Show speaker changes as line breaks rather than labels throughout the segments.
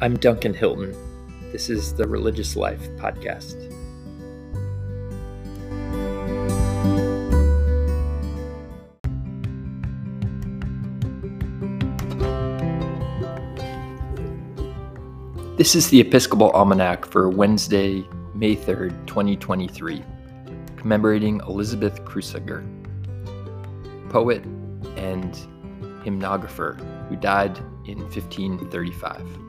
I'm Duncan Hilton. This is the Religious Life Podcast. This is the Episcopal Almanac for Wednesday, May 3rd, 2023, commemorating Elisabeth Cruciger, poet and hymnographer who died in 1535.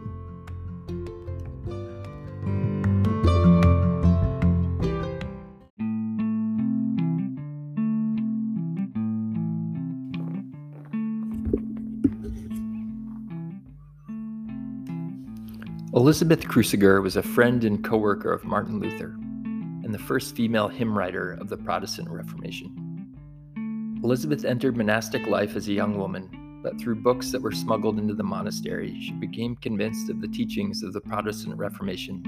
Elisabeth Cruciger was a friend and co worker of Martin Luther and the first female hymn writer of the Protestant Reformation. Elisabeth entered monastic life as a young woman, but through books that were smuggled into the monastery, she became convinced of the teachings of the Protestant Reformation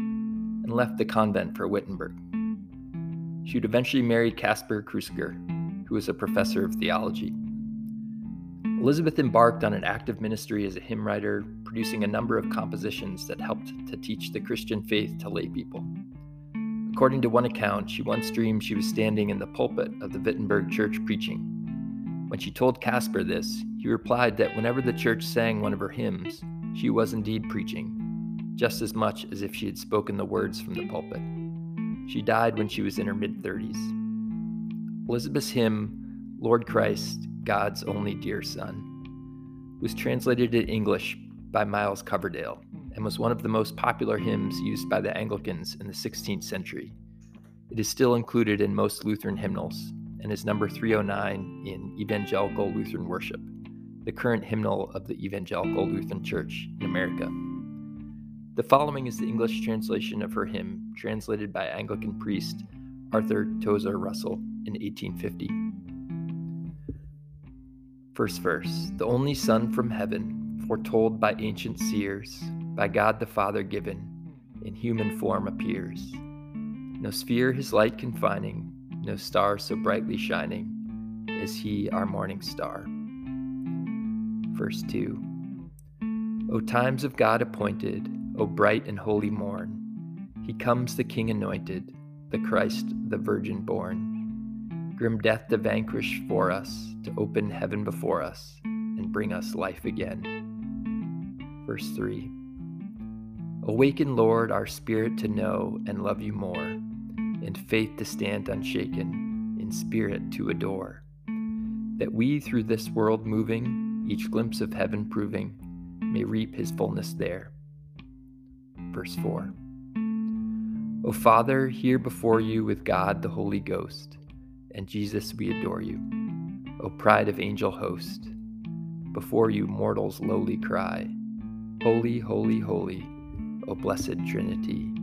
and left the convent for Wittenberg. She would eventually marry Caspar Cruciger, who was a professor of theology. Elisabeth embarked on an active ministry as a hymn writer, producing a number of compositions that helped to teach the Christian faith to lay people. According to one account, she once dreamed she was standing in the pulpit of the Wittenberg church preaching. When she told Caspar this, he replied that whenever the church sang one of her hymns, she was indeed preaching, just as much as if she had spoken the words from the pulpit. She died when she was in her mid 30s. Elisabeth's hymn, Lord Christ, God's Only Dear Son, was translated in English by Miles Coverdale and was one of the most popular hymns used by the Anglicans in the 16th century. It is still included in most Lutheran hymnals and is number 309 in Evangelical Lutheran Worship, the current hymnal of the Evangelical Lutheran Church in America. The following is the English translation of her hymn, translated by Anglican priest Arthur Tozer Russell in 1850. First verse The only Son from heaven, foretold by ancient seers, by God the Father given, in human form appears. No sphere his light confining, no star so brightly shining, is he our morning star. Verse 2 O times of God appointed, O bright and holy morn, he comes the King anointed, the Christ the Virgin born grim death to vanquish for us, to open heaven before us, and bring us life again. Verse 3 Awaken, Lord, our spirit to know and love you more, in faith to stand unshaken, in spirit to adore, that we through this world moving, each glimpse of heaven proving, may reap his fullness there. Verse 4 O Father, here before you with God the Holy Ghost, and Jesus, we adore you. O pride of angel host, before you mortals lowly cry, Holy, holy, holy, O blessed Trinity.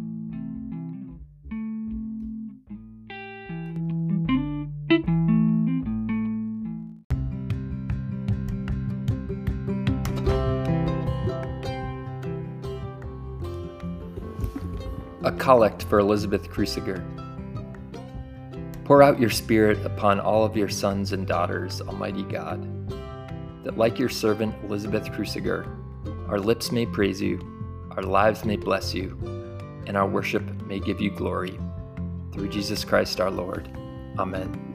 A collect for Elisabeth Cruciger. Pour out your Spirit upon all of your sons and daughters, Almighty God, that like your servant Elisabeth Cruciger, our lips may praise you, our lives may bless you, and our worship may give you glory. Through Jesus Christ our Lord. Amen.